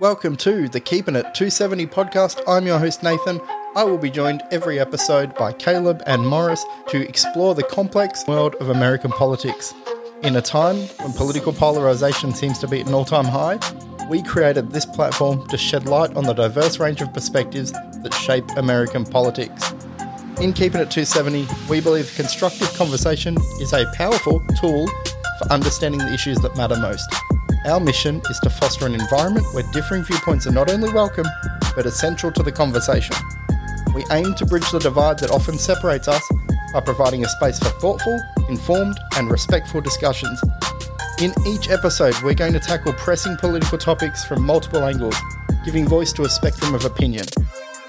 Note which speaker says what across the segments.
Speaker 1: Welcome to the Keeping It 270 podcast. I'm your host, Nathan. I will be joined every episode by Caleb and Morris to explore the complex world of American politics. In a time when political polarization seems to be at an all time high, we created this platform to shed light on the diverse range of perspectives that shape American politics. In Keeping It 270, we believe constructive conversation is a powerful tool for understanding the issues that matter most. Our mission is to foster an environment where differing viewpoints are not only welcome, but essential to the conversation. We aim to bridge the divide that often separates us by providing a space for thoughtful, informed, and respectful discussions. In each episode, we're going to tackle pressing political topics from multiple angles, giving voice to a spectrum of opinion.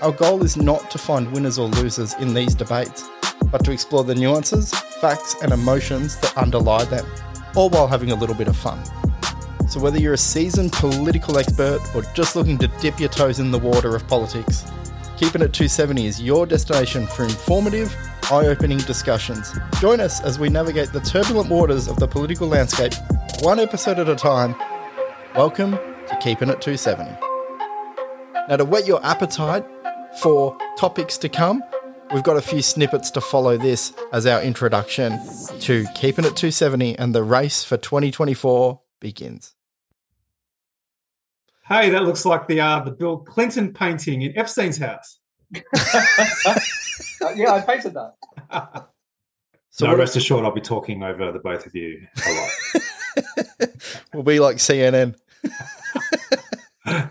Speaker 1: Our goal is not to find winners or losers in these debates, but to explore the nuances, facts, and emotions that underlie them, all while having a little bit of fun. So, whether you're a seasoned political expert or just looking to dip your toes in the water of politics, Keeping It 270 is your destination for informative, eye opening discussions. Join us as we navigate the turbulent waters of the political landscape, one episode at a time. Welcome to Keeping It 270. Now, to whet your appetite for topics to come, we've got a few snippets to follow this as our introduction to Keeping It 270 and the race for 2024 begins.
Speaker 2: Hey, that looks like the uh, the Bill Clinton painting in Epstein's house.
Speaker 3: Uh, yeah, I painted that.
Speaker 2: So no, rest assured, I'll be talking over the both of you a lot.
Speaker 1: we'll be like CNN.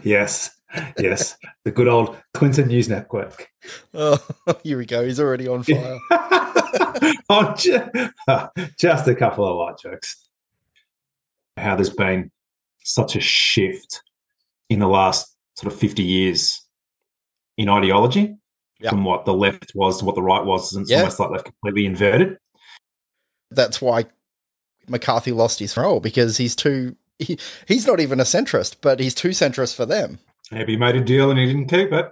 Speaker 2: yes, yes, the good old Clinton News Network.
Speaker 1: Oh, here we go. He's already on fire.
Speaker 2: oh, just, just a couple of light jokes. How there's been such a shift in the last sort of 50 years in ideology from what the left was to what the right was. It's almost like they've completely inverted.
Speaker 1: That's why McCarthy lost his role because he's too, he, he's not even a centrist, but he's too centrist for them.
Speaker 2: Maybe he made a deal and he didn't keep it.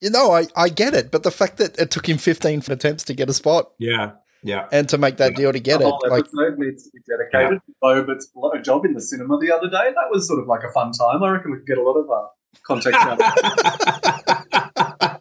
Speaker 1: You know, I, I get it, but the fact that it took him 15 attempts to get a spot.
Speaker 2: Yeah. Yeah.
Speaker 1: And to make that deal to get the
Speaker 3: it. like, needs to be dedicated. Yeah. Boebert's a job in the cinema the other day. That was sort of like a fun time. I reckon we could get a lot of uh, context out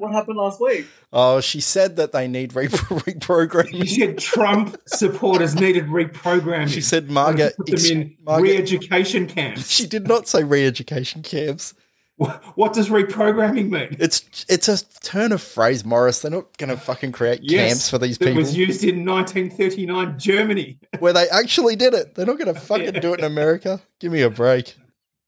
Speaker 3: What happened last week?
Speaker 1: Oh, she said that they need re- reprogramming.
Speaker 2: She said Trump supporters needed reprogramming.
Speaker 1: She said Margaret
Speaker 2: put them in Margaret, re-education camps.
Speaker 1: She did not say re-education camps.
Speaker 2: What does reprogramming mean?
Speaker 1: It's it's a turn of phrase, Morris. They're not going to fucking create yes, camps for these people.
Speaker 2: It was used in 1939 Germany,
Speaker 1: where they actually did it. They're not going to fucking yeah. do it in America. Give me a break.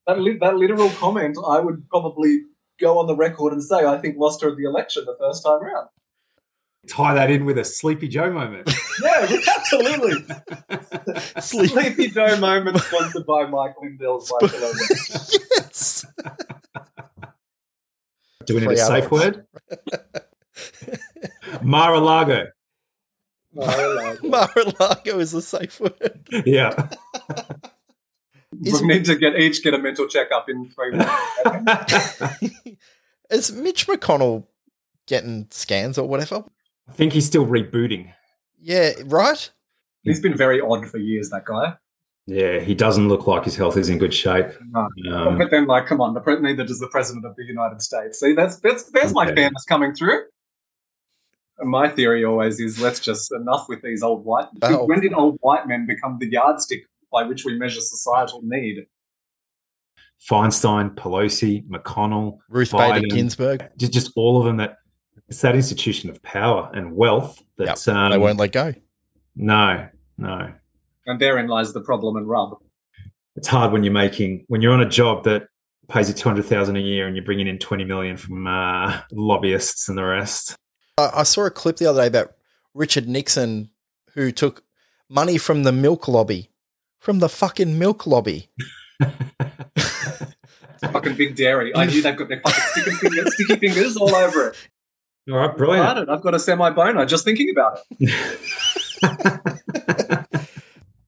Speaker 3: That li- that literal comment, I would probably go on the record and say I think lost her the election the first time around.
Speaker 2: Tie that in with a Sleepy Joe moment.
Speaker 3: yeah, absolutely. Sleepy Joe moment sponsored by Mike Lindell's Barcelona.
Speaker 1: yes.
Speaker 2: Do we need a safe word? Mar-a-Lago.
Speaker 1: Mar-a-Lago. Mar-a-Lago is a safe word.
Speaker 2: Yeah.
Speaker 3: we need to get each get a mental checkup in three months.
Speaker 1: is Mitch McConnell getting scans or whatever?
Speaker 2: I think he's still rebooting.
Speaker 1: Yeah, right?
Speaker 3: He's been very odd for years, that guy.
Speaker 2: Yeah, he doesn't look like his health is in good shape.
Speaker 3: No. Um, but then, like, come on, the pre- neither does the president of the United States. See, that's, that's there's my fairness coming through. And my theory always is let's just enough with these old white. Oh. When did old white men become the yardstick by which we measure societal need?
Speaker 2: Feinstein, Pelosi, McConnell,
Speaker 1: Ruth Biden, Bader Ginsburg,
Speaker 2: just, just all of them. That it's that institution of power and wealth that yep, um,
Speaker 1: they won't let go.
Speaker 2: No, no.
Speaker 3: And therein lies the problem and rub.
Speaker 2: It's hard when you're making when you're on a job that pays you two hundred thousand a year and you're bringing in twenty million from uh, lobbyists and the rest.
Speaker 1: I saw a clip the other day about Richard Nixon who took money from the milk lobby, from the fucking milk lobby.
Speaker 3: fucking big dairy. I knew they've got their fucking sticky fingers, sticky fingers all over it.
Speaker 2: All right, brilliant.
Speaker 3: I've got a semi boner just thinking about it.